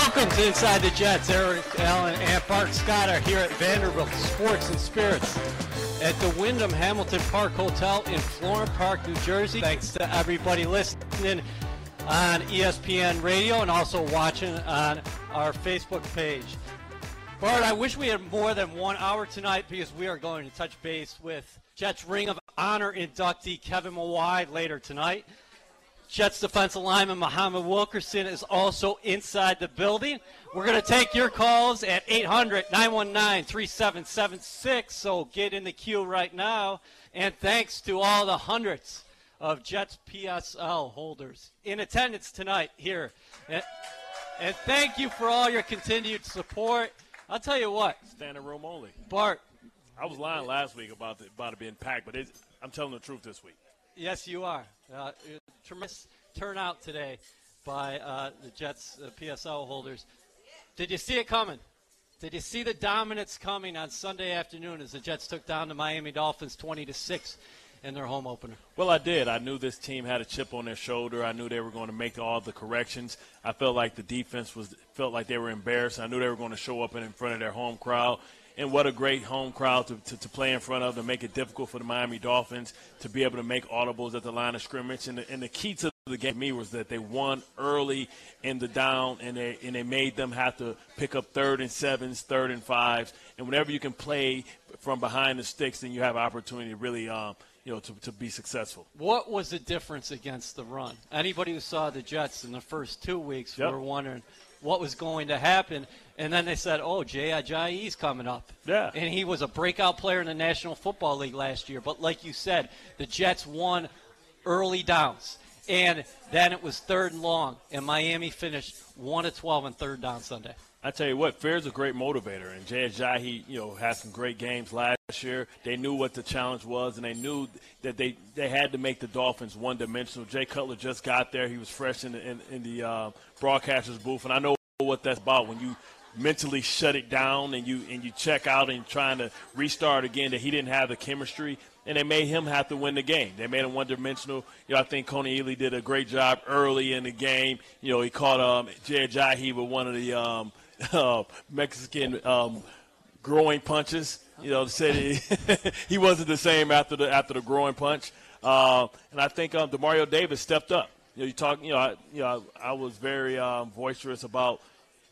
Welcome to Inside the Jets. Eric Allen and Bart Scott are here at Vanderbilt Sports and Spirits at the Wyndham Hamilton Park Hotel in Florham Park, New Jersey. Thanks to everybody listening on ESPN Radio and also watching on our Facebook page. Bart, I wish we had more than one hour tonight because we are going to touch base with Jets Ring of Honor inductee Kevin Mawae later tonight. Jets defensive lineman Muhammad Wilkerson is also inside the building. We're going to take your calls at 800 919 3776. So get in the queue right now. And thanks to all the hundreds of Jets PSL holders in attendance tonight here. And, and thank you for all your continued support. I'll tell you what, Standing room only. Bart, I was lying last week about the, about it being packed, but I'm telling the truth this week. Yes, you are. Uh, tremendous turnout today by uh, the Jets uh, PSL holders. Did you see it coming? Did you see the dominance coming on Sunday afternoon as the Jets took down the Miami Dolphins 20 to six in their home opener? Well, I did. I knew this team had a chip on their shoulder. I knew they were going to make all the corrections. I felt like the defense was felt like they were embarrassed. I knew they were going to show up in front of their home crowd. And what a great home crowd to, to, to, play in front of to make it difficult for the Miami Dolphins to be able to make audibles at the line of scrimmage. And the, and the key to the game for me was that they won early in the down and they and they made them have to pick up third and sevens, third and fives, and whenever you can play from behind the sticks, then you have opportunity to really um, you know to, to be successful. What was the difference against the run? Anybody who saw the Jets in the first two weeks Yep. were wondering what was going to happen, and then they said, "Oh, Jay Ajayi's coming up." Yeah. and he was a breakout player in the National Football League last year. But like you said, the Jets won early downs. And then it was third and long, and Miami finished 1 to 12 on third down Sunday. I tell you what, Fear's a great motivator, and Jay Ajayi, you know, had some great games last year. They knew what the challenge was, and they knew that they, they had to make the Dolphins one dimensional. Jay Cutler just got there; he was fresh in the, in, in the uh, broadcaster's booth, and I know what that's about when you mentally shut it down and you and you check out and trying to restart again. That he didn't have the chemistry, and they made him have to win the game. They made him one dimensional. You know, I think Kony Ealy did a great job early in the game. You know, he caught um, Jay Ajayi with one of the um, uh, Mexican um, growing punches. You know, said he, he wasn't the same after the after the growing punch. Uh, and I think um, Demario Davis stepped up. You know, you talk. You know, I, you know, I was very um, boisterous about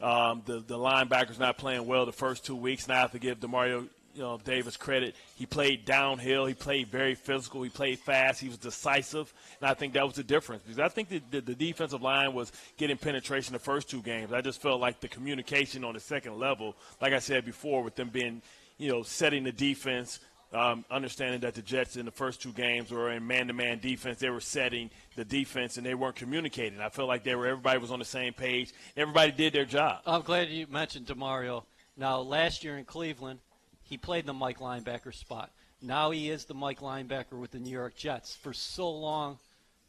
um, the the linebackers not playing well the first two weeks. Now I have to give Demario you know Davis credit. He played downhill. He played very physical. He played fast. He was decisive, and I think that was the difference because I think the, the, the defensive line was getting penetration the first two games. I just felt like the communication on the second level, like I said before, with them being you know setting the defense. Um, understanding that the Jets in the first two games were in man-to-man defense, they were setting the defense and they weren't communicating. I felt like they were everybody was on the same page. Everybody did their job. I'm glad you mentioned Demario. Now, last year in Cleveland, he played the Mike linebacker spot. Now he is the Mike linebacker with the New York Jets. For so long,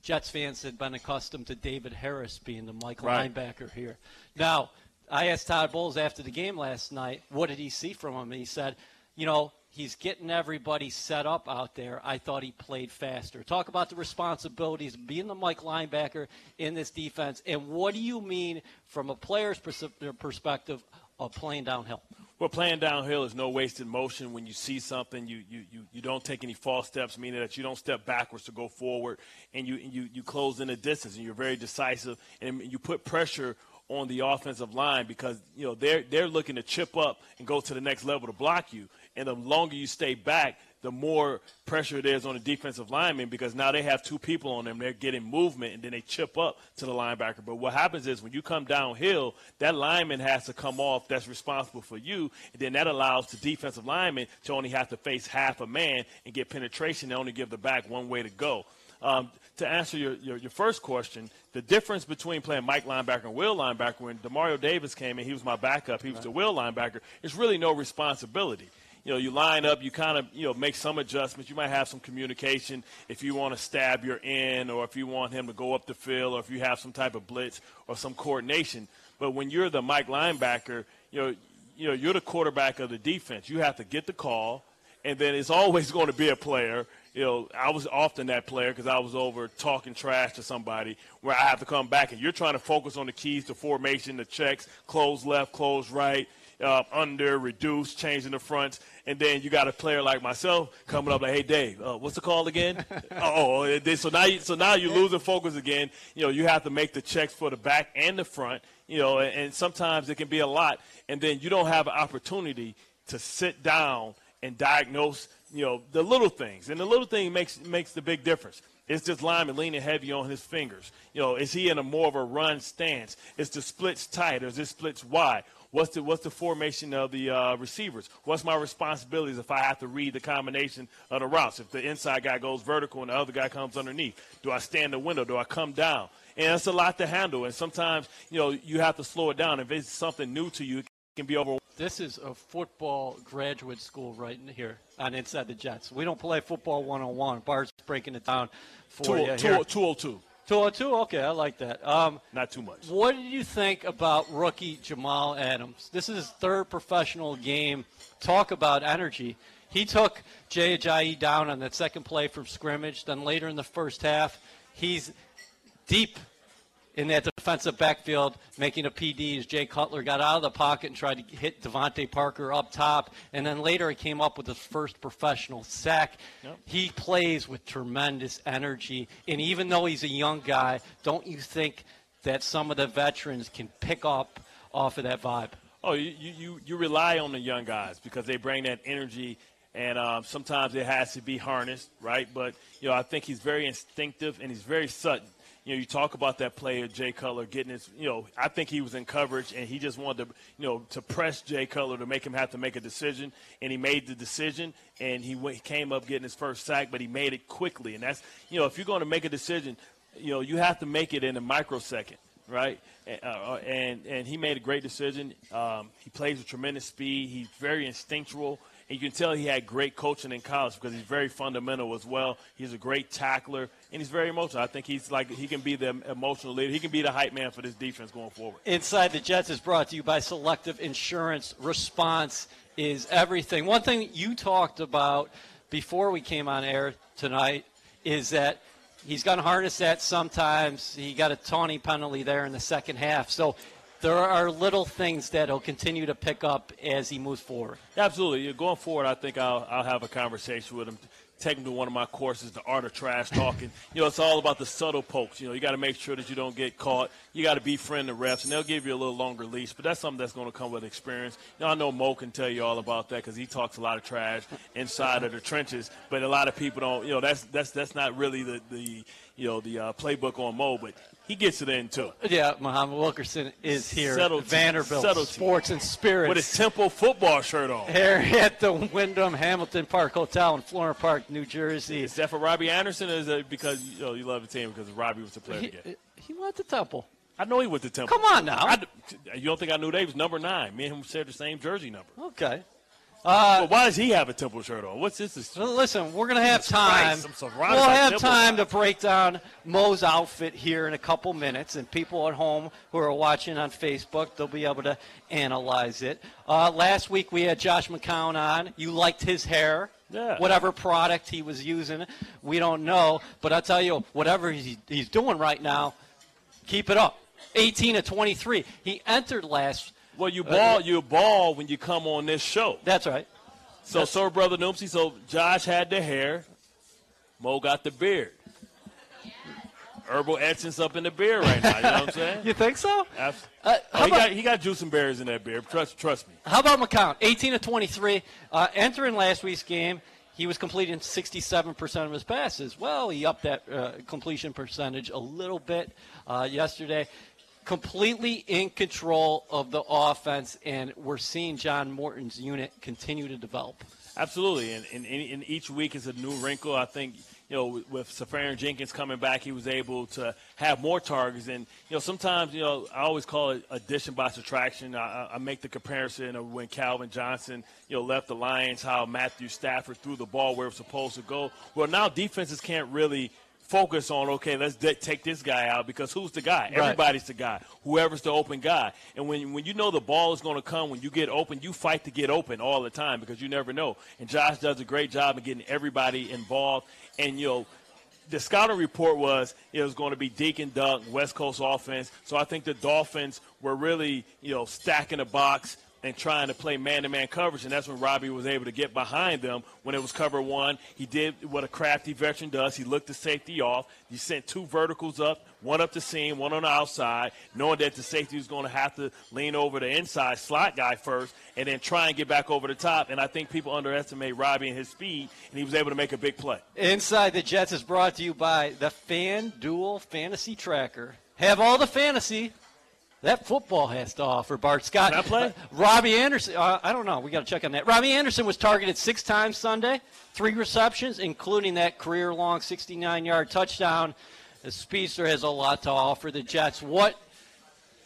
Jets fans had been accustomed to David Harris being the Mike Right. linebacker here. Now, I asked Todd Bowles after the game last night, what did he see from him? And he said, you know, he's getting everybody set up out there. I thought he played faster. Talk about the responsibilities being the Mike linebacker in this defense. And what do you mean from a player's pers- perspective of playing downhill? Well, playing downhill is no wasted motion. When you see something, you, you, you, you don't take any false steps, meaning that you don't step backwards to go forward, and you, you, you close in the distance, and you're very decisive, and you put pressure on the offensive line because you know they're they're looking to chip up and go to the next level to block you. And the longer you stay back, the more pressure it is on the defensive lineman because now they have two people on them. They're getting movement and then they chip up to the linebacker. But what happens is when you come downhill, that lineman has to come off that's responsible for you. And then that allows the defensive lineman to only have to face half a man and get penetration and only give the back one way to go. Um, to answer your, your, your first question, the difference between playing Mike linebacker and Will linebacker, when Demario Davis came in, he was my backup, he was the Will linebacker, it's really no responsibility. You know, you line up, you kind of, you know, make some adjustments. You might have some communication if you want to stab your end or if you want him to go up the field or if you have some type of blitz or some coordination. But when you're the Mike linebacker, you know, you know, you're the quarterback of the defense. You have to get the call, and then it's always going to be a player. You know, I was often that player because I was over talking trash to somebody where I have to come back, and you're trying to focus on the keys to formation, the checks, close left, close right, uh, under, reduce, changing the fronts, and then you got a player like myself coming up like, "Hey, Dave, uh, what's the call again?" oh, oh so now, you, so now you're losing focus again. You know, you have to make the checks for the back and the front. You know, and, and sometimes it can be a lot, and then you don't have an opportunity to sit down and diagnose. You know, the little things, and the little thing makes makes the big difference. Is this lineman leaning heavy on his fingers? You know, is he in a more of a run stance? Is the splits tight or is it splits wide? What's the what's the formation of the uh, receivers? What's my responsibilities if I have to read the combination of the routes? If the inside guy goes vertical and the other guy comes underneath, do I stand the window? Do I come down? And it's a lot to handle. And sometimes you know you have to slow it down. If it's something new to you, it can be over. This is a football graduate school right in here on Inside the Jets. We don't play football 101. Bart's breaking it down for two, you. Two, 202. 202? Okay, I like that. Um, Not too much. What did you think about rookie Jamal Adams? This is his third professional game. Talk about energy. He took Jay Ajayi down on that second play from scrimmage. Then later in the first half, he's deep in that defensive backfield, making a PD as Jay Cutler got out of the pocket and tried to hit DeVante Parker up top. And then later he came up with his first professional sack. Yep. He plays with tremendous energy. And even though he's a young guy, don't you think that some of the veterans can pick up off of that vibe? Oh, you, you, you rely on the young guys because they bring that energy and um, sometimes it has to be harnessed, right? But you know, I think he's very instinctive and he's very sudden you know, you talk about that player, Jay Cutler, getting his, you know, I think he was in coverage and he just wanted to, you know, to press Jay Cutler to make him have to make a decision. And he made the decision and he, went, came up getting his first sack, but he made it quickly. And that's, you know, if you're going to make a decision, you know, you have to make it in a microsecond, right? Uh, uh, and, and he made a great decision. Um, he plays with tremendous speed. He's very instinctual. And you can tell he had great coaching in college because he's very fundamental as well. He's a great tackler and he's very emotional. I think he's like he can be the emotional leader. He can be the hype man for this defense going forward. Inside the Jets is brought to you by Selective Insurance. Response is everything. One thing you talked about before we came on air tonight is that he's going to harness that sometimes. He got a tawny penalty there in the second half. So there are little things that he'll continue to pick up as he moves forward. Absolutely. Going forward, I think I'll, I'll have a conversation with him take him to one of my courses, the art of trash talking. you know, it's all about the subtle pokes. You know, you got to make sure that you don't get caught. You got to befriend the refs, and they'll give you a little longer leash. But that's something that's going to come with experience. You know, I know Mo can tell you all about that because he talks a lot of trash inside of the trenches. But a lot of people don't. You know, that's that's that's not really the the you know the uh, playbook on Mo. But he gets it in too. Yeah, Muhammad Wilkerson is here Settled Vanderbilt Settled Sports and Spirits with his Temple football shirt on. Here at the Wyndham Hamilton Park Hotel in Florham Park, New Jersey. Is that for Robbie Anderson, or is it because you, know, you love the team because Robbie was the player he, again? Uh, he went to Temple. I know he went to Temple. Come on now. I, you don't think I knew they was number nine? Me and him shared the same jersey number. Okay. Uh, well, why does he have a temple shirt on? What's this? listen, we're going to have time. We'll have time to break down Mo's outfit here in a couple minutes, and people at home who are watching on Facebook, they'll be able to analyze it. Uh, last week we had Josh McCown on. You liked his hair. Yeah. Whatever product he was using, we don't know. But I tell you, whatever he's, he's doing right now, keep it up. 18 to 23. He entered last well, you ball, uh, you ball when you come on this show. That's right. So, That's so brother Noopsy, so Josh had the hair, Mo got the beard. Herbal essence up in the beard right now. You know what I'm saying? you think so? Uh, oh, he, about, got, he got juice and berries in that beard. Trust, trust me. How about McCown? 18 to 23. Uh, entering last week's game, he was completing 67% of his passes. Well, he upped that uh, completion percentage a little bit uh, yesterday completely in control of the offense, and we're seeing John Morton's unit continue to develop. Absolutely, and, and, and each week is a new wrinkle. I think you know with Seferian-Jenkins coming back, he was able to have more targets. And you know sometimes you know I always call it addition by subtraction. I, I make the comparison of when Calvin Johnson you know left the Lions, how Matthew Stafford threw the ball where it was supposed to go. Well, now defenses can't really focus on okay, let's de- take this guy out because who's the guy? Right. Everybody's the guy. Whoever's the open guy. And when when you know the ball is going to come, when you get open, you fight to get open all the time because you never know. And Josh does a great job of getting everybody involved. And you know. The scouting report was it was going to be dink and dunk, West Coast offense. So I think the Dolphins were really, you know, stacking the box, and trying to play man-to-man coverage, and that's when Robbie was able to get behind them when it was cover one. He did what a crafty veteran does. He looked the safety off. He sent two verticals up, one up the seam, one on the outside, knowing that the safety was going to have to lean over the inside slot guy first, and then try and get back over the top. And I think people underestimate Robbie and his speed, and he was able to make a big play. Inside the Jets is brought to you by the FanDuel Fantasy Tracker. Have all the fantasy that football has to offer. Bart Scott. Can I play? Robbie Anderson. Uh, I don't know. We got to check on that. Robbie Anderson was targeted six times Sunday, three receptions, including that career-long 69-yard touchdown. The speedster has a lot to offer the Jets. What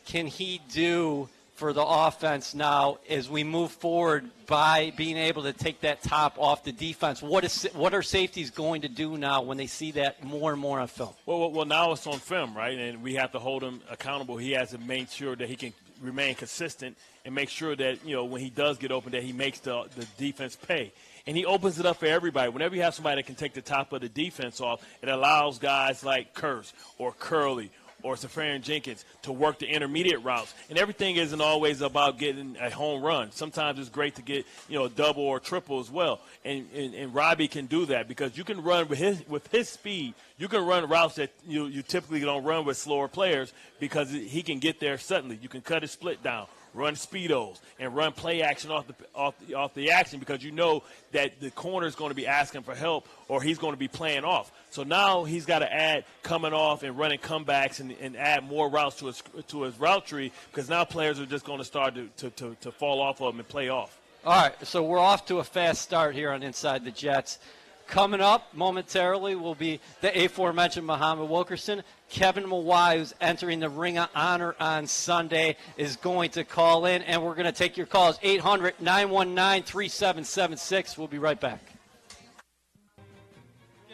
can he do for the offense now as we move forward by being able to take that top off the defense? What is what are safeties going to do now when they see that more and more on film? Well, well, well, now it's on film, right? And we have to hold him accountable. He has to make sure that he can remain consistent and make sure that you know when he does get open, that he makes the the defense pay. And he opens it up for everybody. Whenever you have somebody that can take the top of the defense off, it allows guys like Kearse or Curley or Seferian-Jenkins to work the intermediate routes. And everything isn't always about getting a home run. Sometimes it's great to get, you know, a double or triple as well. And, and, and Robbie can do that because you can run with his with his speed, you can run routes that you you typically don't run with slower players because he can get there suddenly. You can cut his split down run speedos and run play action off the off the, off the action because you know that the corner is going to be asking for help or he's going to be playing off. So now he's got to add coming off and running comebacks and, and add more routes to his to his route tree because now players are just going to start to, to, to, to fall off of him and play off. All right, so we're off to a fast start here on Inside the Jets. Coming up momentarily will be the aforementioned Muhammad Wilkerson. Kevin Mawae, who's entering the Ring of Honor on Sunday, is going to call in, and we're going to take your calls 800 919 3776. We'll be right back.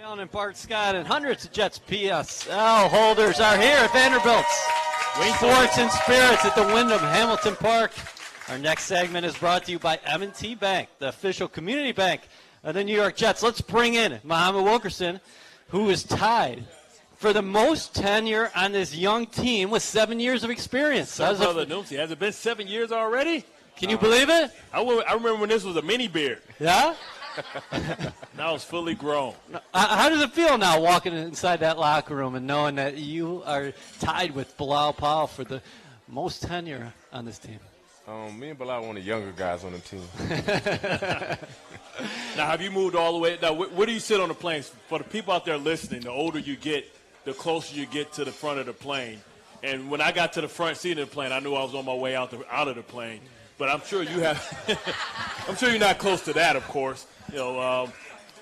Allen and Bart Scott and hundreds of Jets PSL holders are here at Vanderbilt's. Sports and Spirits at the Wyndham Hamilton Park. Our next segment is brought to you by M&T Bank, the official community bank of the New York Jets. Let's bring in Muhammad Wilkerson, who is tied for the most tenure on this young team with seven years of experience. So, brother Noomsy, has it been seven years already? Can you believe it? I remember when this was a mini beard. Yeah? now it's fully grown. Uh, How does it feel now walking inside that locker room and knowing that you are tied with Bilal Powell for the most tenure on this team? Um, me and Bilal one of the younger guys on the team. Now, have you moved all the way? Now, wh- where do you sit on the plane? For the people out there listening, the older you get, the closer you get to the front of the plane. And when I got to the front seat of the plane, I knew I was on my way out the, out of the plane. But I'm sure you have. I'm sure you're not close to that, of course. You know. Um,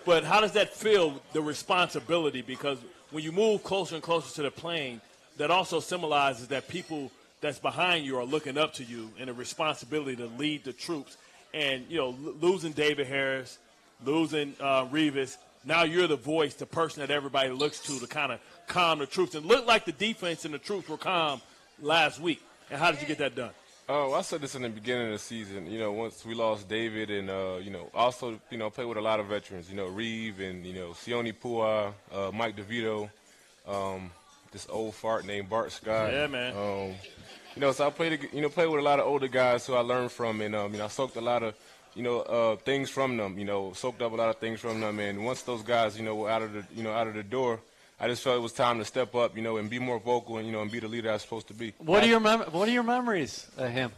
but how does that feel? The responsibility, because when you move closer and closer to the plane, that also symbolizes that people that's behind you are looking up to you and a responsibility to lead the troops. And you know, l- losing David Harris, losing uh, Revis, now you're the voice, the person that everybody looks to to kind of calm the troops. And looked like the defense and the troops were calm last week. And how did you get that done? Oh, I said this in the beginning of the season. You know, once we lost David, and uh, you know, also you know, played with a lot of veterans. You know, Reeve and you know, Sione Pouha, uh, Mike DeVito, um, this old fart named Bart Scott. Yeah, man. Um, you know, so I played, you know, played with a lot of older guys who I learned from, and um, you know, I soaked a lot of, you know, uh, things from them. You know, soaked up a lot of things from them, and once those guys, you know, were out of the, you know, out of the door. I just felt it was time to step up, you know, and be more vocal, and you know, and be the leader I was supposed to be. What are your mem- What are your memories of him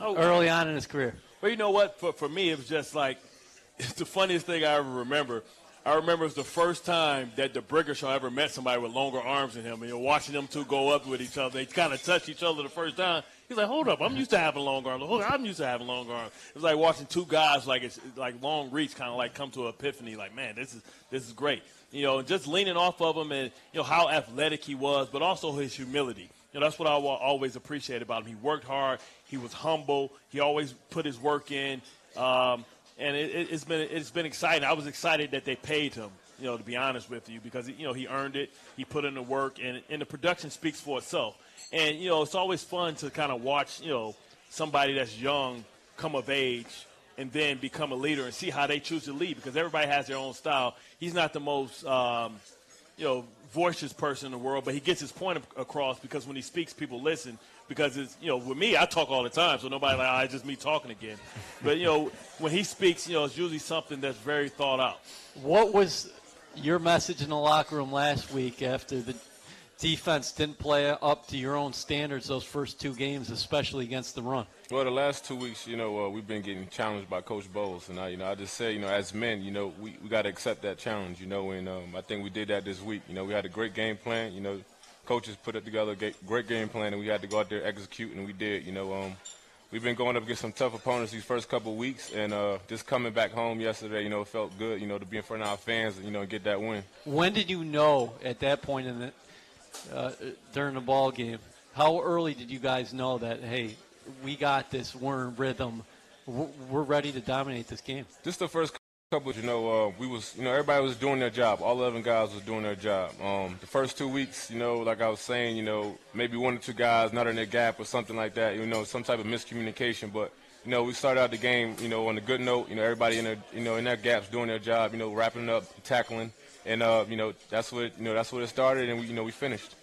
Oh, early on in his career? Well, you know what? For, for me, it was just like it's the funniest thing I ever remember. I remember it was the first time that the Briggershaw ever met somebody with longer arms than him. And you're watching them two go up with each other. They kind of touch each other the first time. He's like, hold up, I'm used to having long arms. I'm used to having long arms. It was like watching two guys like it's like long reach, kind of like come to an epiphany. Like, man, this is this is great. You know, just leaning off of him and you know how athletic he was, but also his humility. You know, that's what I always appreciate about him. He worked hard. He was humble. He always put his work in. Um, and it, has been it's been exciting. I was excited that they paid him. You know, to be honest with you, because you know he earned it. He put in the work, and, and the production speaks for itself. And you know, it's always fun to kind of watch you know somebody that's young come of age and then become a leader and see how they choose to lead because everybody has their own style. He's not the most um, you know voicious person in the world, but he gets his point across because when he speaks, people listen. Because it's you know with me, I talk all the time, so nobody like oh, it's just me talking again. But you know when he speaks, you know it's usually something that's very thought out. What was your message in the locker room last week after the defense didn't play up to your own standards those first two games, especially against the run? Well, the last two weeks, you know, uh, we've been getting challenged by Coach Bowles, and I, you know, I just say, you know, as men, you know, we, we got to accept that challenge, you know, and um, I think we did that this week. You know, we had a great game plan. You know, coaches put it together, a great game plan, and we had to go out there execute, and we did. You know, um, we've been going up against some tough opponents these first couple of weeks, and uh, just coming back home yesterday, you know, it felt good, you know, to be in front of our fans, and, you know, get that win. When did you know at that point in the uh, during the ball game. How early did you guys know that? Hey, we got this. We're in rhythm. We're ready to dominate this game. Just the first couple, you know, uh, we was, you know, everybody was doing their job. All 11 guys was doing their job. Um, the first two weeks, you know, like I was saying, you know, maybe one or two guys not in their gap or something like that. You know, some type of miscommunication, but. You know, we started out the game, you know, on a good note. You know, everybody in their, you know, in their gaps doing their job. You know, wrapping up, tackling, and uh, you know that's what you know that's what it started, and we you know we finished.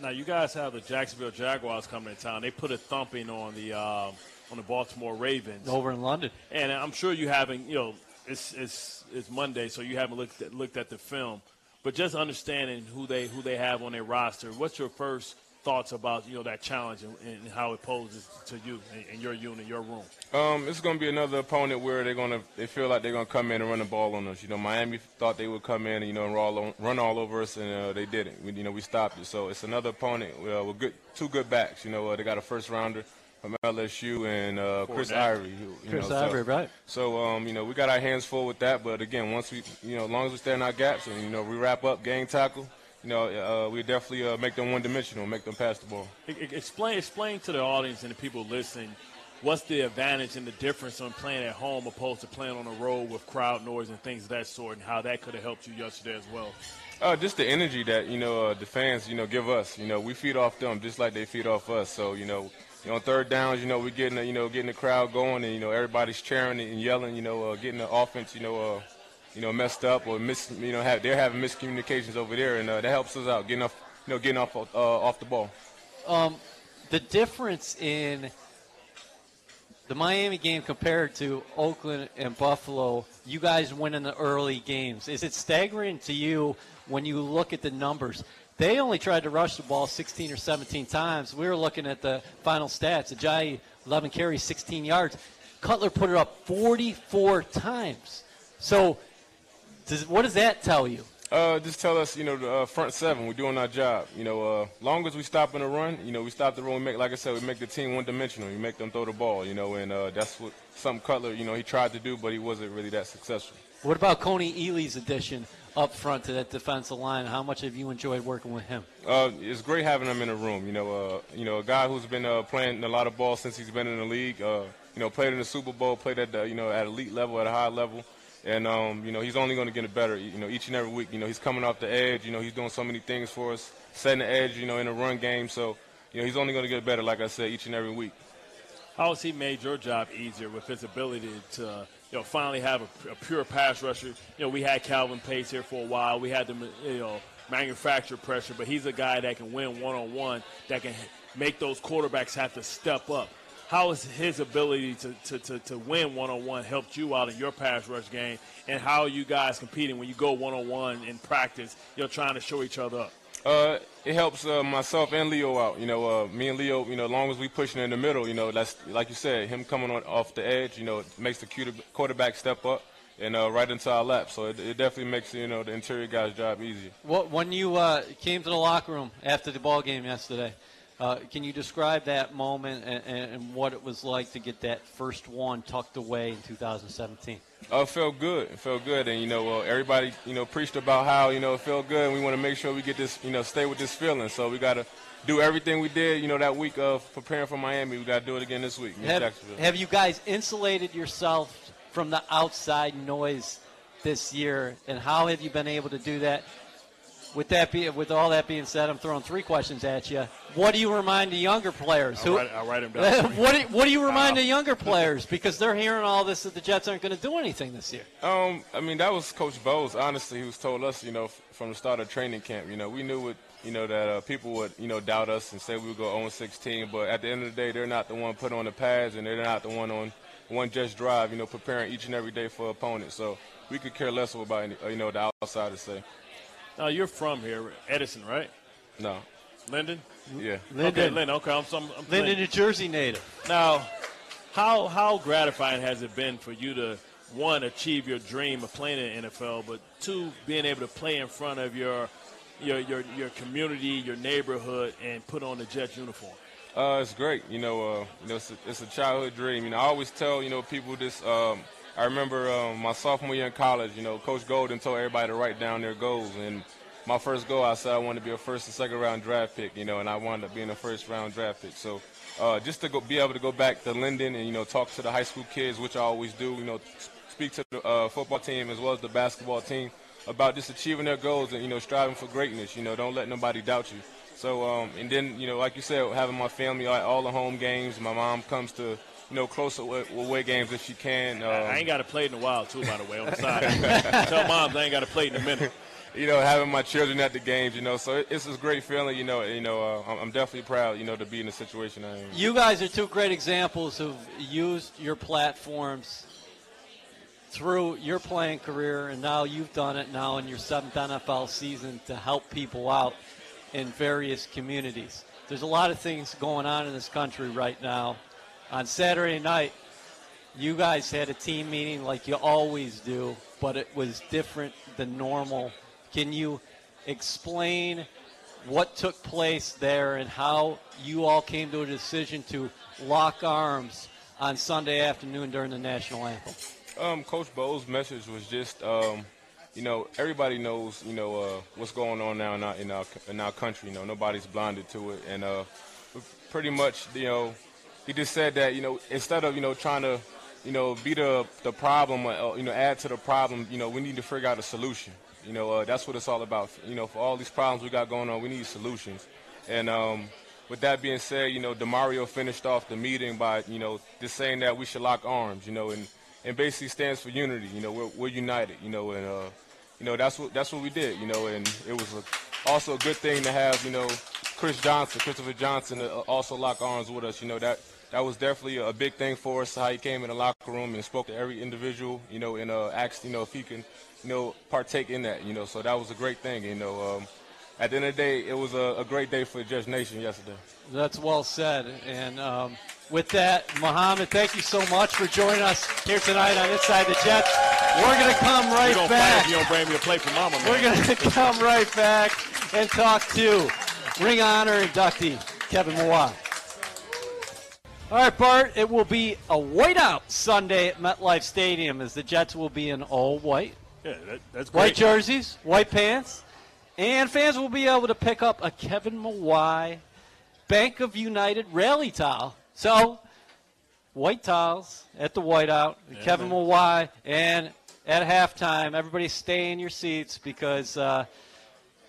Now you guys have the Jacksonville Jaguars coming to town. They put a thumping on the uh, on the Baltimore Ravens over in London, and I'm sure you haven't. You know, it's it's it's Monday, so you haven't looked at, looked at the film, but just understanding who they who they have on their roster. What's your first thoughts about you know that challenge and, and how it poses to you and, your unit, your room? Um, it's going to be another opponent where they're going to they feel like they're going to come in and run the ball on us. You know, Miami thought they would come in and you know and all, run all over us, and uh, they didn't. We, you know, we stopped it. So it's another opponent uh, with good two good backs. You know, uh, they got a first rounder from LSU and uh, Chris Ivory. You Chris know, Ivory, so, right? So um, you know, we got our hands full with that. But again, once we, you know, as long as we stay in our gaps and you know we wrap up, gang tackle, you know, uh, we definitely uh, make them one-dimensional, make them pass the ball. Explain, explain to the audience and the people listening, what's the advantage and the difference on playing at home opposed to playing on the road with crowd noise and things of that sort, and how that could have helped you yesterday as well. Uh, just the energy that you know uh, the fans you know give us. You know, we feed off them just like they feed off us. So you know, you know, on third downs, you know, we're getting the, you know getting the crowd going, and you know everybody's cheering and yelling. You know, uh, getting the offense. You know uh, you know, messed up or miss, you know, have, they're having miscommunications over there, and uh, that helps us out getting off, you know, getting off uh, off the ball. Um, the difference in the Miami game compared to Oakland and Buffalo, you guys win in the early games. Is it staggering to you when you look at the numbers? They only tried to rush the ball 16 or 17 times. We were looking at the final stats. Ajayi, 11 carries, 16 yards. Cutler put it up 44 times. So does, what does that tell you? Uh, just tell us, you know, the uh, front seven, we're doing our job. You know, uh, long as we stop in the run, you know, we stop the run. We make, like I said, we make the team one-dimensional. We make them throw the ball, you know, and uh, that's what some Cutler, you know, he tried to do, but he wasn't really that successful. What about Kony Ealy's addition up front to that defensive line? How much have you enjoyed working with him? Uh, it's great having him in the room. You know, uh, you know, a guy who's been uh, playing a lot of ball since he's been in the league. Uh, you know, played in the Super Bowl, played at the, you know at elite level, at a high level. And um, you know he's only going to get better. You know each and every week. You know he's coming off the edge. You know he's doing so many things for us, setting the edge. You know in the run game. So you know he's only going to get better. Like I said, each and every week. How has he made your job easier with his ability to you know finally have a, a pure pass rusher? You know we had Calvin Pace here for a while. We had to you know manufacture pressure, but he's a guy that can win one on one. That can make those quarterbacks have to step up how has his ability to, to, to, to win one on one helped you out in your pass rush game, and how are you guys competing when you go one on one in practice? You're trying to show each other up. Uh, it helps uh, myself and Leo out. You know, uh, me and Leo. You know, as long as we pushing in the middle, you know, that's like you said, him coming on, off the edge. You know, makes the quarterback step up and uh, right into our lap. So it, it, definitely makes you know the interior guy's job easier. What when you uh, came to the locker room after the ball game yesterday? Uh, can you describe that moment and, and, what it was like to get that first one tucked away in 2017? Oh, it felt good. It felt good, and you know, uh, everybody you know preached about how you know it felt good, and we want to make sure we get this you know stay with this feeling. So we got to do everything we did you know that week of preparing for Miami. We got to do it again this week. Have, have you guys insulated yourself from the outside noise this year, and how have you been able to do that? With that be, with all that being said, I'm throwing three questions at you. What do you remind the younger players? I'll, write, I'll write them down. what, do, what do you remind uh, the younger players because they're hearing all this that the Jets aren't going to do anything this year? Um, I mean that was Coach Bowles. Honestly, who's told us, you know, from the start of training camp. You know, we knew what you know that uh, people would you know doubt us and say we would go 0-16, but at the end of the day, they're not the one put on the pads and they're not the one on one just drive. You know, preparing each and every day for opponents. So we could care less about any, you know the outsiders say. Now you're from here, Edison, right? No. Linden? Yeah. Linden. Okay, Linden. Okay, I'm, some, I'm Linden, New Jersey native. Now, how how gratifying has it been for you to one achieve your dream of playing in the NFL, but two being able to play in front of your your your, your community, your neighborhood, and put on the Jets uniform? Uh, it's great. You know, uh, you know, it's a, it's a, childhood dream. You know, I always tell you know people this. Um, I remember um, my sophomore year in college, you know, Coach Golden told everybody to write down their goals. And my first goal, I said I wanted to be a first and second round draft pick, you know, and I wound up being a first round draft pick. So uh, just to go, be able to go back to Linden and, you know, talk to the high school kids, which I always do, you know, speak to the uh, football team as well as the basketball team about just achieving their goals and, you know, striving for greatness. You know, don't let nobody doubt you. So, um, and then, you know, like you said, having my family at all the home games, my mom comes to you know, closer away games if she can. Um, I ain't got to play in a while too, by the way, on the side. Tell moms I ain't got to play in a minute. You know, having my children at the games, you know, so it's a great feeling. You know, you know, uh, I'm definitely proud, you know, to be in the situation I am. You guys are two great examples who've used your platforms through your playing career, and now you've done it now in your seventh NFL season to help people out in various communities. There's a lot of things going on in this country right now on Saturday night, you guys had a team meeting like you always do, but it was different than normal. Can you explain what took place there and how you all came to a decision to lock arms on Sunday afternoon during the national anthem? Um, Coach Bowles' message was just, um, you know, everybody knows, you know, uh, what's going on now in our, in our, in our country. You know, nobody's blinded to it, and uh, pretty much, you know, he just said that you know instead of you know trying to you know be the the problem or, you know add to the problem, you know we need to figure out a solution. You know uh, that's what it's all about. You know for all these problems we got going on, we need solutions. And um, with that being said, you know Demario finished off the meeting by you know just saying that we should lock arms. You know and and basically stands for unity. You know we're, we're united. You know and uh, you know that's what that's what we did. You know and it was a, also a good thing to have you know Chris Johnson, Christopher Johnson, uh, also lock arms with us. You know that that was definitely a big thing for us. How he came in the locker room and spoke to every individual, you know, and uh, asked, you know, if he can, you know, partake in that, you know. So that was a great thing, you know. Um, at the end of the day, it was a, a great day for the Jets Nation yesterday. That's well said. And um, with that, Muhammad, thank you so much for joining us here tonight on Inside the Jets. We're going to come right you back. you don't bring me a plate for Mama. Man. We're going to come right back and talk to Ring Honor inductee Kevin Mawae. All right, Bart, it will be a whiteout Sunday at MetLife Stadium as the Jets will be in all white. Yeah, that, that's great. White jerseys, white pants, and fans will be able to pick up a Kevin Mawae Bank of United rally towel. So, white towels at the whiteout, yeah, Kevin man. Mawae, and at halftime, everybody stay in your seats because uh,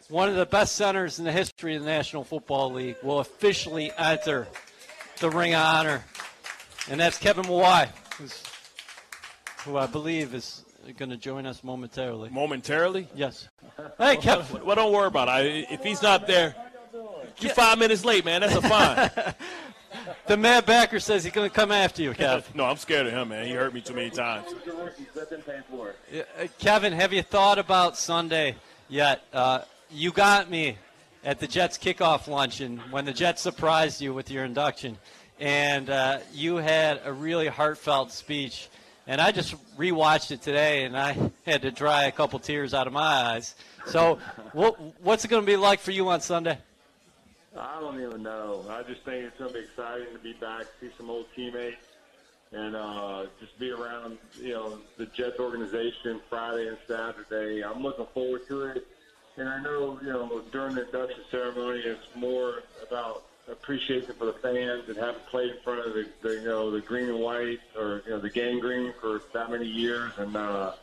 one of the best centers in the history of the National Football League will officially enter the Ring of Honor. And that's Kevin Mawae, who I believe is going to join us momentarily. Momentarily? Yes. Hey, Kevin. Well, don't worry about it. if he's not there, you're five minutes late, man. That's a fine. the Mad Backer says he's going to come after you, Kevin. no, I'm scared of him, man. He hurt me too many times. Uh, Kevin, have you thought about Sunday yet? Uh, you got me at the Jets kickoff luncheon when the Jets surprised you with your induction. And uh, you had a really heartfelt speech. And I just rewatched it today, and I had to dry a couple tears out of my eyes. So, what, what's it going to be like for you on Sunday? I don't even know. I just think it's going to be exciting to be back, see some old teammates, and uh, just be around, you know, the Jets organization Friday and Saturday. I'm looking forward to it. And I know, you know, during the induction ceremony, it's more about appreciation for the fans and having played in front of the, the you know the green and white or you know the gang green for that many years, and uh,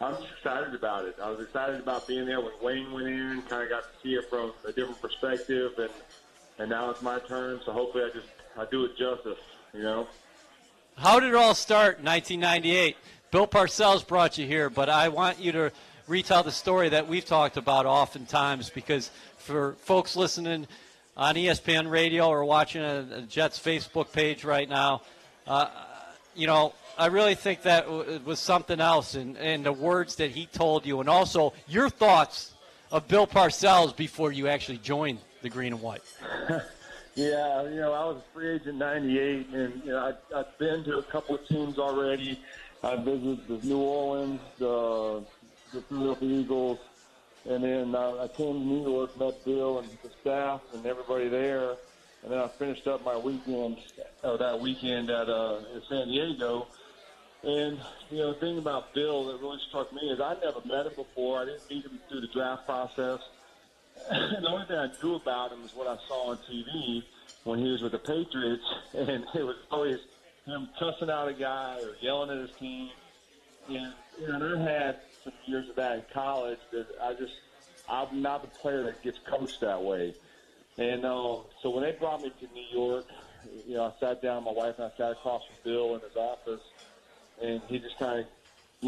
I'm just excited about it. I was excited about being there when Wayne went in, kind of got to see it from a different perspective, and and now it's my turn. So hopefully, I just I do it justice, you know. How did it all start in 1998? Bill Parcells brought you here, but I want you to retell the story that we've talked about oftentimes because for folks listening on ESPN radio or watching a, a Jets Facebook page right now, uh, you know, I really think that w- was something else, and, and the words that he told you, and also your thoughts of Bill Parcells before you actually joined the Green and White. Yeah, you know, I was a free agent in '98, and you know, I, I've been to a couple of teams already. I visited the New Orleans, the, the Philadelphia Eagles, and then uh, I came to New York, met Bill and the staff and everybody there, and then I finished up my weekend, uh, that weekend at uh, in San Diego. And you know, the thing about Bill that really struck me is I never met him before. I didn't meet him through the draft process. the only thing I knew about him is what I saw on TV when he was with the Patriots, and it was always him cussing out a guy or yelling at his team. And, and I had some years of that in college that I just, I'm not the player that gets coached that way. And um, so when they brought me to New York, you know, I sat down, my wife and I sat across from Bill in his office, and he just kind of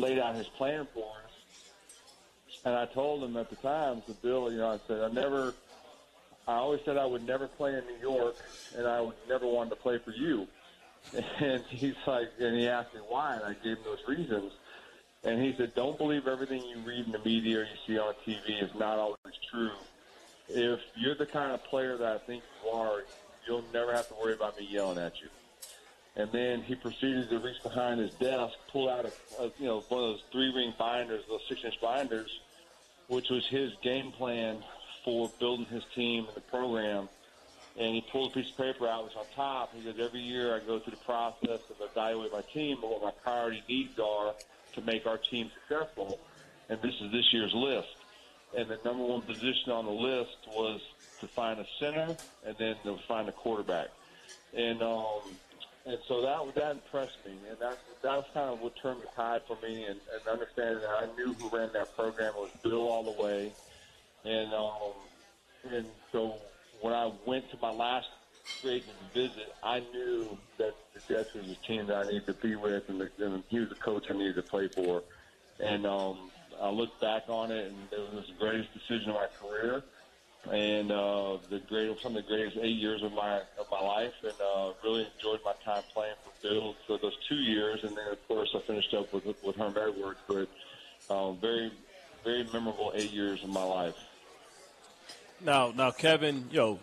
laid out his plan for us. And I told him at the time, to Bill, you know, I said, I never, I always said I would never play in New York, and I would never want to play for you. And he's like, and he asked me why, and I gave him those reasons. And he said, don't believe everything you read in the media or you see on TV is not always true. If you're the kind of player that I think you are, you'll never have to worry about me yelling at you. And then he proceeded to reach behind his desk, pull out a, a you know one of those three ring binders, those six inch binders, which was his game plan for building his team and the program. And he pulled a piece of paper out, which on top, he said, every year I go through the process of evaluate my team and what my priority needs are to make our team successful. And this is this year's list. And the number one position on the list was to find a center and then to find a quarterback. And um, and so that that impressed me, and that that was kind of what turned the tide for me, and, and understanding that I knew who ran that program was Bill all the way, and um, and so when I went to my last free agent visit, I knew that the Jets was a team that I needed to be with, and, and he was the coach I needed to play for, and um, I looked back on it, and it was the greatest decision of my career. And uh, the great some of the greatest eight years of my of my life, and uh, really enjoyed my time playing for Bill for those two years, and then of course I finished up with with Herm Edwards, but um, very very memorable eight years of my life. Now, now, Kevin, you know,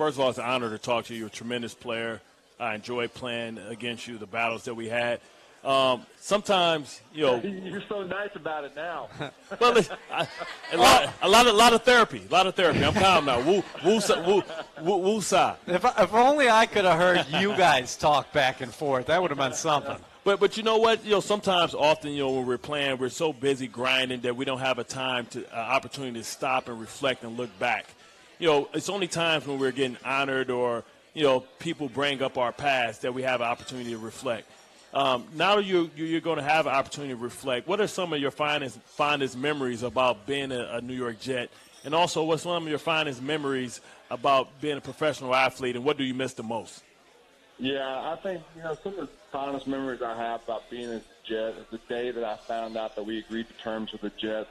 first of all, it's an honor to talk to you. You're a tremendous player. I enjoy playing against you, the battles that we had. Um, sometimes, you know, you're so nice about it now. well, I, a lot, a lot of, lot of therapy, a lot of therapy. I'm calm now. Woo, woo, woo, woo, woo, sa. If, if only I could have heard you guys talk back and forth, that would have meant something. But but you know what? You know sometimes, often, you know, when we're playing, we're so busy grinding that we don't have a time to uh, opportunity to stop and reflect and look back. You know, it's only times when we're getting honored or you know people bring up our past that we have an opportunity to reflect. Um, now you, you're going to have an opportunity to reflect. What are some of your finest, fondest memories about being a, a New York Jet? And also, what's some of your finest memories about being a professional athlete, and what do you miss the most? Yeah, I think you know some of the fondest memories I have about being a Jet is the day that I found out that we agreed to terms with the Jets.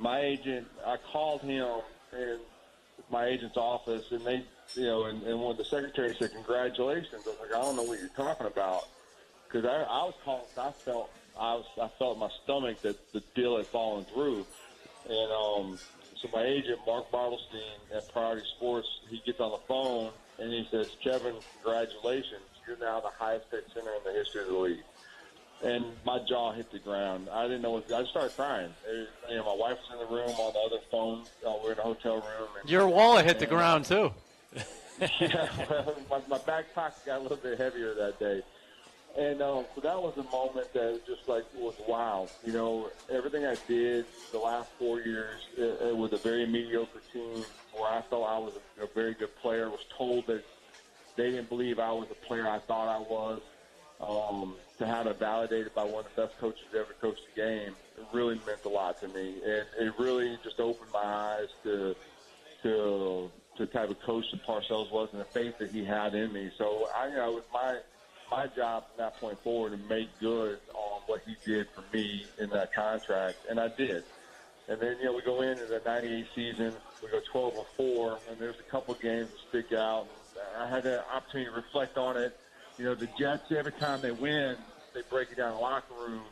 My agent, I called him in my agent's office, and they, you know, and, and when the secretary said congratulations, I was like, I don't know what you're talking about because I, I was calling. I felt I was I felt in my stomach that the deal had fallen through, and um, so my agent Mark Bartelstein at Priority Sports he gets on the phone and he says, Kevin, congratulations, you're now the highest paid center in the history of the league. And my jaw hit the ground. I didn't know what. I started crying. It, you know, my wife was in the room on the other phone. Uh, we are in a hotel room. And, Your wallet hit the ground too. yeah, well, my, my back pocket got a little bit heavier that day. And um, so that was a moment that just like was wow. You know, everything I did the last four years it, it was a very mediocre team where I felt I was a, a very good player. Was told that they didn't believe I was the player I thought I was. Um, to have it validated by one of the best coaches that ever coached the game, it really meant a lot to me, and it really just opened my eyes to to to the type of coach that Parcells was and the faith that he had in me. So I, you know, it was my my job from that point forward to make good on what he did for me in that contract, and I did. And then you know we go into the '98 season, we go 12 or four, and there's a couple games that stick out. I had the opportunity to reflect on it. You know, the Jets every time they win, they break it down in the locker room,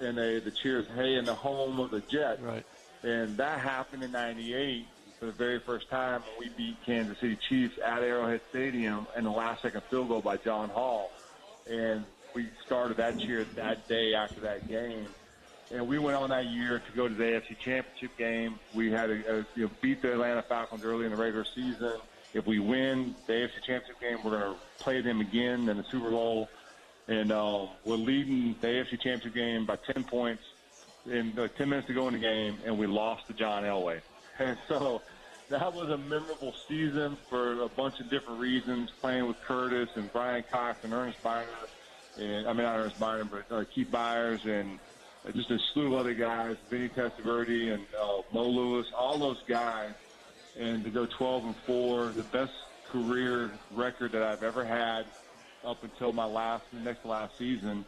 and they the cheers, "Hey!" in the home of the Jets. Right. And that happened in '98 for the very first time when we beat Kansas City Chiefs at Arrowhead Stadium and the last second field goal by John Hall. And we started that cheer that day after that game. And we went on that year to go to the AFC Championship game. We had to uh, you know, beat the Atlanta Falcons early in the regular season. If we win the AFC Championship game, we're going to play them again in the Super Bowl. And uh, we're leading the AFC Championship game by 10 points in uh, 10 minutes to go in the game, and we lost to John Elway. And so that was a memorable season for a bunch of different reasons, playing with Curtis and Brian Cox and Ernest Byner. And I mean, not Ernest Byner, but uh, Keith Byers and uh, just a slew of other guys, Vinny Testaverde and uh, Mo Lewis, all those guys. And to go 12 and 4, the best career record that I've ever had up until my last, next last season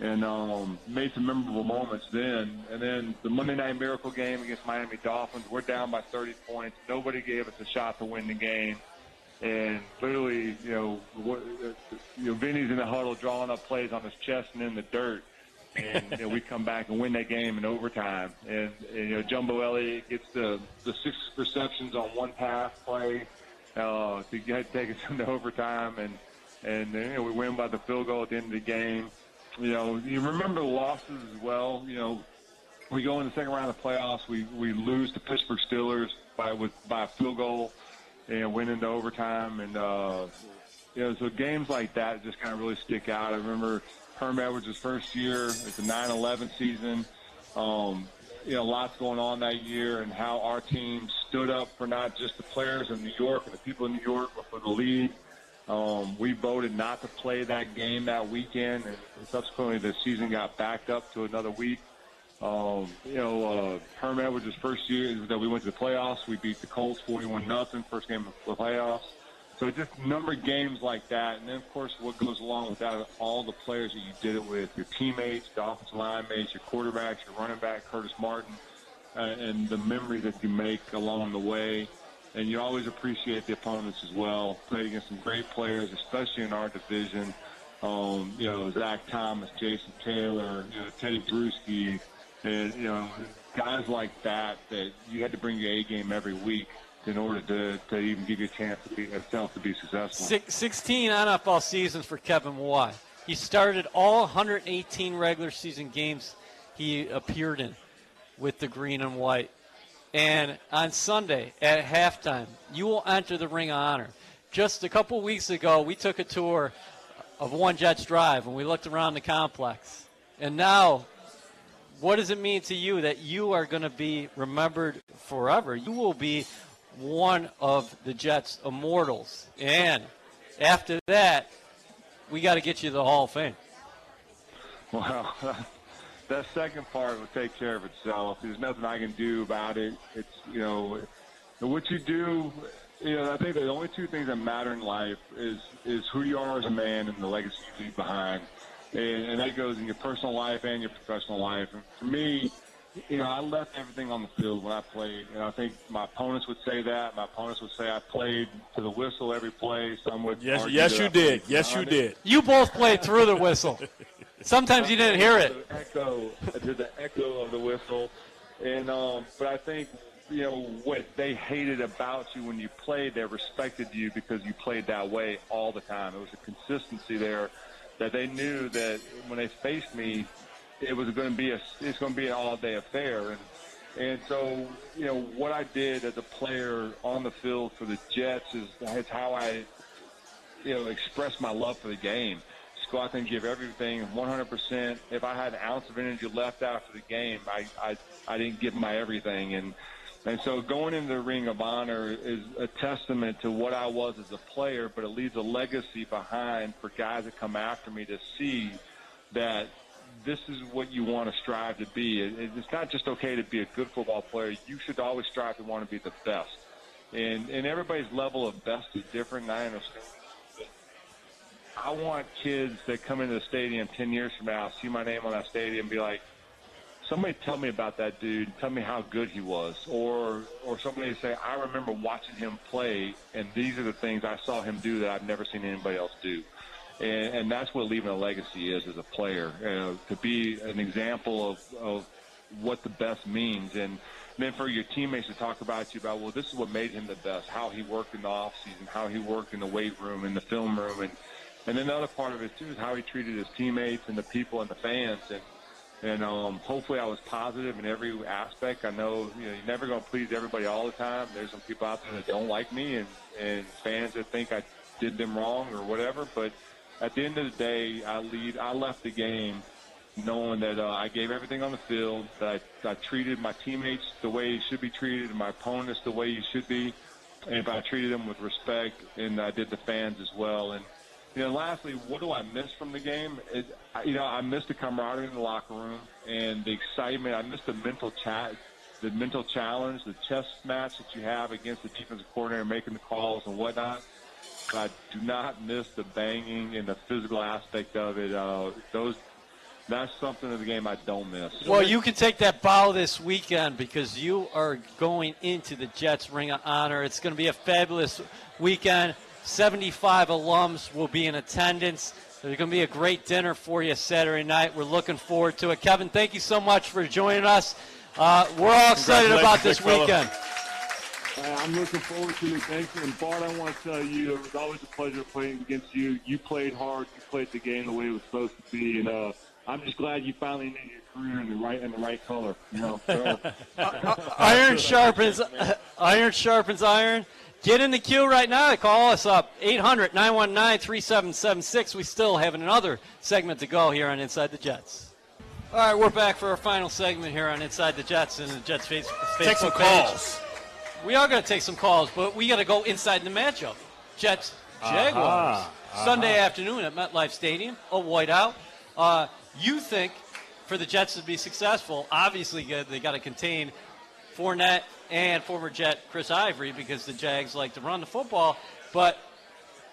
and um, made some memorable moments then. And then the Monday Night Miracle game against Miami Dolphins, we're down by 30 points. Nobody gave us a shot to win the game. And literally, you know, what, you know, Vinny's in the huddle drawing up plays on his chest and in the dirt. and you know, we come back and win that game in overtime. And, and you know, Jumbo Elliott gets the the six receptions on one pass play uh, to get take us into overtime, and and you know, we win by the field goal at the end of the game. You know, you remember the losses as well. You know, we go in the second round of playoffs. We we lose to Pittsburgh Steelers by with by a field goal and win into overtime. And uh, you know, so games like that just kind of really stick out. I remember Herm Edwards' first year. It's a 9/11 season. Um, you know, lots going on that year, and how our team stood up for not just the players in New York and the people in New York, but for the league. Um, we voted not to play that game that weekend, and subsequently the season got backed up to another week. Um, you know, uh, Herm Edwards' first year that we went to the playoffs, we beat the Colts 41 nothing, first game of the playoffs. So just number of games like that, and then of course what goes along with that, all the players that you did it with, your teammates, the offensive line mates, your quarterbacks, your running back, Curtis Martin, uh, and the memories that you make along the way and you always appreciate the opponents as well. Played against some great players, especially in our division. Um, you know, Zach Thomas, Jason Taylor, you know, Tedy Bruschi, and you know, guys like that that you had to bring your A game every week in order to, to even give you a chance to be yourself to be successful. Six, 16 NFL seasons for Kevin Mawae. He started all 118 regular season games he appeared in with the green and white. And on Sunday at halftime, you will enter the Ring of Honor. Just a couple weeks ago, we took a tour of One Jets Drive and we looked around the complex. And now, what does it mean to you that you are going to be remembered forever? You will be one of the Jets' immortals. And after that, we got to get you the Hall of Fame. Wow. that second part will take care of itself. There's nothing I can do about it. It's you know, what you do. You know, I think the only two things that matter in life is is who you are as a man and the legacy you leave behind, and, and that goes in your personal life and your professional life. And for me, you know, I left everything on the field when I played. And I think my opponents would say that. My opponents would say I played to the whistle every play. Some would. Yes, yes, you did. Yes, you did. You both played through the whistle. Sometimes you didn't hear it. The echo, to the echo of the whistle, and um, but I think you know what they hated about you when you played. They respected you because you played that way all the time. It was a consistency there that they knew that when they faced me, it was going to be a it's going to be an all day affair. And And so, you know, what I did as a player on the field for the Jets is, is how I, you know, express my love for the game. Go out there and give everything 100%. If I had an ounce of energy left after the game, I, I, I didn't give my everything. And, and so going into the Ring of Honor is a testament to what I was as a player, but it leaves a legacy behind for guys that come after me to see that this is what you want to strive to be. It's not just okay to be a good football player. You should always strive to want to be the best. And and everybody's level of best is different. And I understand. I want kids that come into the stadium 10 years from now, see my name on that stadium, be like, somebody tell me about that dude. Tell me how good he was. Or or somebody say, I remember watching him play, and these are the things I saw him do that I've never seen anybody else do and, and that's what leaving a legacy is as a player. Uh, to be an example of, of what the best means, and then for your teammates to talk about you about, well, this is what made him the best. How he worked in the off season, how he worked in the weight room, in the film room, and and then the other part of it too is how he treated his teammates and the people and the fans, and and um, hopefully I was positive in every aspect. I know you know you're never going to please everybody all the time. There's some people out there that don't like me, and and fans that think I did them wrong or whatever, but at the end of the day, I lead. I left the game knowing that uh, I gave everything on the field. That I, I treated my teammates the way you should be treated, and my opponents the way you should be, and if I treated them with respect, and I did the fans as well. And you know, lastly, what do I miss from the game? It, you know, I missed the camaraderie in the locker room and the excitement. I missed the mental chat, the mental challenge, the chess match that you have against the defensive coordinator, making the calls and whatnot. But I do not miss the banging and the physical aspect of it. Uh, those that's something of the game I don't miss. Well, you can take that bow this weekend because you are going into the Jets Ring of Honor. It's going to be a fabulous weekend. 75 alums will be in attendance. There's going to be a great dinner for you Saturday night. We're looking forward to it. Kevin, thank you so much for joining us. Uh, we're all excited about this weekend. Uh, I'm looking forward to it. Thank you. And Bart, I want to tell you, it was always a pleasure playing against you. You played hard. You played the game the way it was supposed to be, and uh, I'm just glad you finally made your career in the right in the right color. You know, so. iron sharpens iron sharpens iron. Get in the queue right now. Call us up 800 919 3776. We still have another segment to go here on Inside the Jets. All right, we're back for our final segment here on Inside the Jets and the Jets face. Take some calls. We are going to take some calls, but we got to go inside the matchup. Jets, Jaguars, uh-huh. Uh-huh. Sunday afternoon at MetLife Stadium, a whiteout. Uh, you think for the Jets to be successful, obviously they got to contain Fournette and former Jet Chris Ivory because the Jags like to run the football. But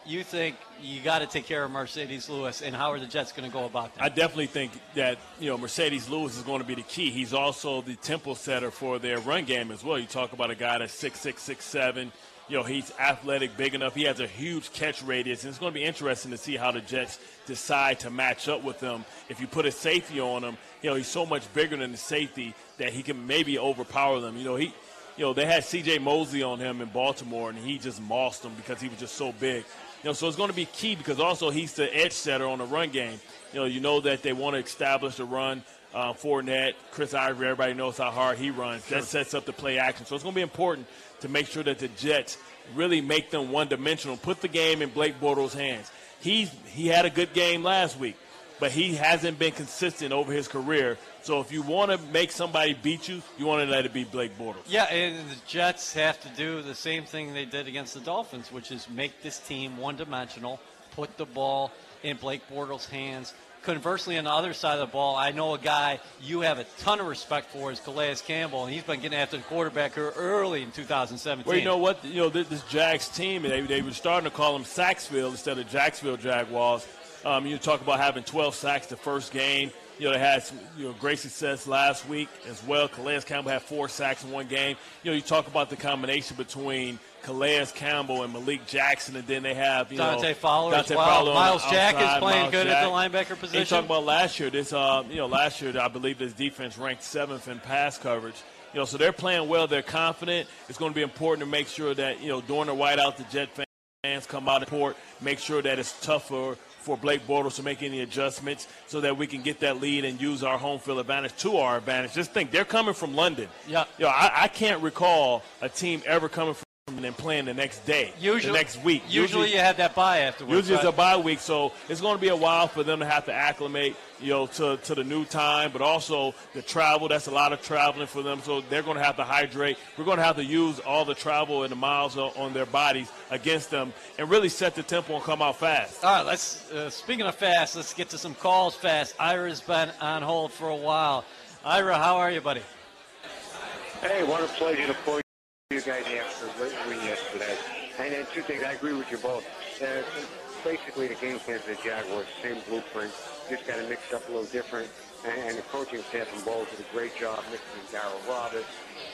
you think you got to take care of Marcedes Lewis, and how are the Jets going to go about that? I definitely think that you know Marcedes Lewis is going to be the key. He's also the tempo setter for their run game as well. You talk about a guy that's six six six seven. You know he's athletic, big enough. He has a huge catch radius, and it's going to be interesting to see how the Jets decide to match up with him. If you put a safety on him, you know he's so much bigger than the safety that he can maybe overpower them. You know he you know, they had C.J. Mosley on him in Baltimore, and he just mossed him because he was just so big. You know, so it's going to be key because also he's the edge setter on the run game. You know, you know that they want to establish the run. Uh, Fournette, Chris Ivory, everybody knows how hard he runs. Sure. That sets up the play action. So it's going to be important to make sure that the Jets really make them one dimensional. Put the game in Blake Bortles' hands. He's he had a good game last week, but he hasn't been consistent over his career. So if you want to make somebody beat you, you want to let it be Blake Bortles. Yeah, and the Jets have to do the same thing they did against the Dolphins, which is make this team one-dimensional, put the ball in Blake Bortles' hands. Conversely, on the other side of the ball, I know a guy you have a ton of respect for is Calais Campbell, and he's been getting after the quarterback early in 2017. Well, you know what? You know this, this Jags team, they, they were starting to call them Sacksville instead of Jacksonville Jaguars. Um, you talk about having 12 sacks the first game. You know, they had some you know great success last week as well. Calais Campbell had four sacks in one game. You know, you talk about the combination between Calais Campbell and Malik Jackson, and then they have you Dante know Fowler Dante as well. Fowler Myles Jack outside, is playing Myles good Jack. at the linebacker position. And you talk about last year. This uh, you know last year I believe this defense ranked seventh in pass coverage. You know, so they're playing well. They're confident. It's going to be important to make sure that you know during the whiteout, the Jet fans come out and report, make sure that it's tough for for Blake Bortles to make any adjustments so that we can get that lead and use our home field advantage to our advantage. Just think, they're coming from London. Yeah. You know, I, I can't recall a team ever coming from and then playing the next day, Usually, the next week. Usually, you have that bye afterwards. Usually it's a bye week, so it's going to be a while for them to have to acclimate, you know, to, to the new time, but also the travel. That's a lot of traveling for them, so they're going to have to hydrate. We're going to have to use all the travel and the miles on, on their bodies against them and really set the tempo and come out fast. All right, let's. Uh, speaking of fast, let's get to some calls fast. Ira's been on hold for a while. Ira, how are you, buddy? Hey, what a pleasure to pull you guys after win yesterday. And then two things, I agree with you both. Uh, basically, the game plan for the Jaguars, same blueprint, just got it mixed up a little different. And, and the coaching staff and Bowles did a great job mixing Darrell Roberts,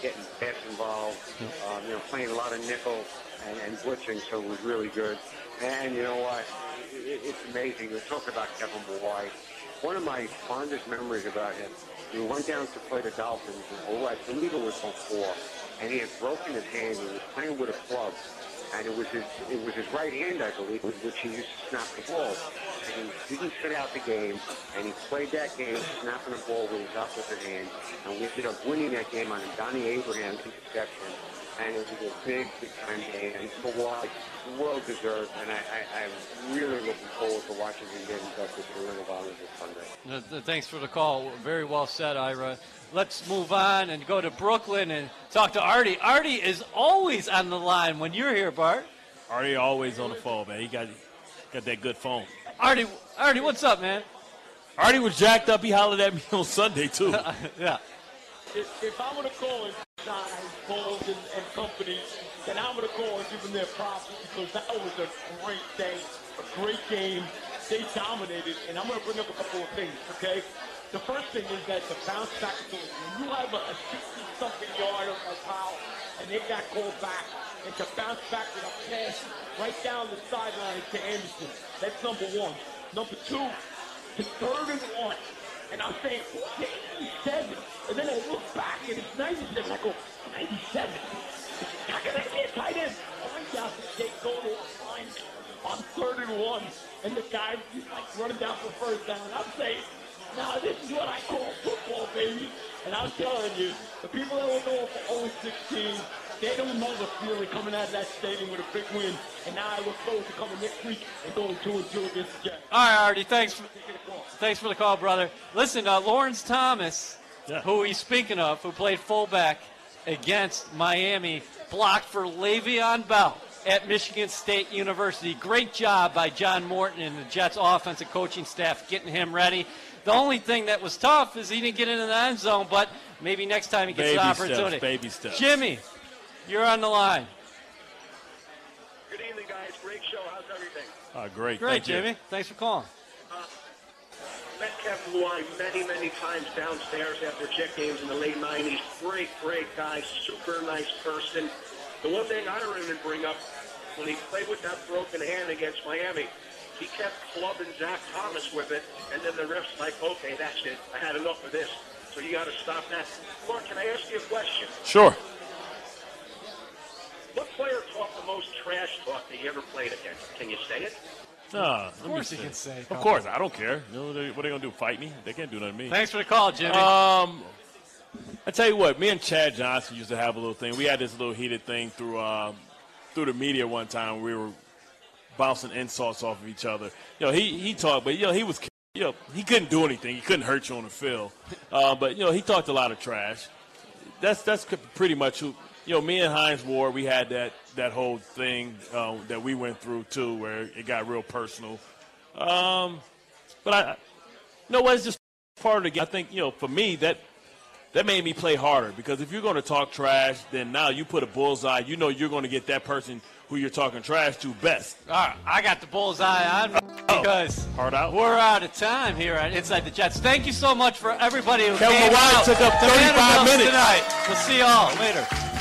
getting pass involved, um, you know, playing a lot of nickel and, and blitzing, so it was really good. And you know what? It, it's amazing. We talk about Kevin Mawae. One of my fondest memories about him, we went down to play the Dolphins, and oh, I believe it was before, and he had broken his hand. He was playing with a club, and it was his it was his right hand, I believe, with which he used to snap the ball. And he didn't sit out the game, and he played that game snapping the ball with his opposite hand, and we ended up winning that game on a Donnie Abraham interception. And it was a big, big time game, and for why well deserved, and I, I, I'm really looking forward to watching him get inducted to the Ring of Honor this Sunday. Th- Thanks for the call. Very well said, Ira. Let's move on and go to Brooklyn and talk to Artie. Artie is always on the line when you're here, Bart. Artie always on the phone, man. He got got that good phone. Artie, Artie, what's up, man? Artie was jacked up. He hollered at me on Sunday too. yeah. If, if I'm going to call and sign Bowles and, and company, then I'm going to call and give them their props because that was a great day, a great game. They dominated, and I'm going to bring up a couple of things, okay? The first thing is that the bounce back ability. When you have a, a 60-something yard of a foul, and they got called back, and to bounce back with a pass right down the sideline to Anderson, that's number one. Number two, it's third and one. And I'm saying, what's 87? And then I look back and it's 97. I go, 97? How can I be a tight end? Find out that they go to a line on third and one. And the guy is like running down for first down. I'm saying, now this is what I call football, baby. And I'm telling you, the people that were going for 0-16, they don't know the feeling coming out of that stadium with a big win. And now I look forward to coming next week and going 2 and 2 against the Jets. All right, Artie, thanks for, thanks for the call, brother. Listen, uh, Lawrence Thomas, who he's speaking of, who played fullback against Miami, blocked for Le'Veon Bell at Michigan State University. Great job by John Morton and the Jets offensive coaching staff getting him ready. The only thing that was tough is he didn't get into the end zone, but maybe next time he gets Baby the steps, opportunity. baby steps. Jimmy, you're on the line. Good evening, guys. Great show. How's everything? Uh, great. Great, Thank you. Jimmy. Thanks for calling. Met Kevin Mawae many, many times downstairs after Jet games in the late 90s. Great, great guy. Super nice person. The one thing I remember bring up when he played with that broken hand against Miami, he kept clubbing Zach Thomas with it, and then the ref's like, okay, that's it. I had enough of this. So you got to stop that. Mark, can I ask you a question? Sure. What player talked the most trash talk that you ever played against? Can you say it? Uh, Of course he can say. Of course, I don't care. You know, what they, what they gonna do? Fight me? They can't do nothing to me. Thanks for the call, Jimmy. Um, I tell you what, me and Chad Johnson used to have a little thing. We had this little heated thing through uh, through the media one time. We were bouncing insults off of each other. You know, he he talked, but you know, he was you know he couldn't do anything. He couldn't hurt you on the field. Uh, but you know, he talked a lot of trash. That's that's pretty much who. You know, me and Hines Ward, we had that that whole thing uh, that we went through too, where it got real personal. Um, but I, you know what? It's just part of the game. I think you know, for me, that that made me play harder because if you're going to talk trash, then now you put a bullseye. You know you're going to get that person who you're talking trash to best. All right, I got the bullseye on because Hard out. we're out of time here at Inside the Jets. Thank you so much for everybody who Kevin came out took up to 35 minutes. tonight. We'll see you all later.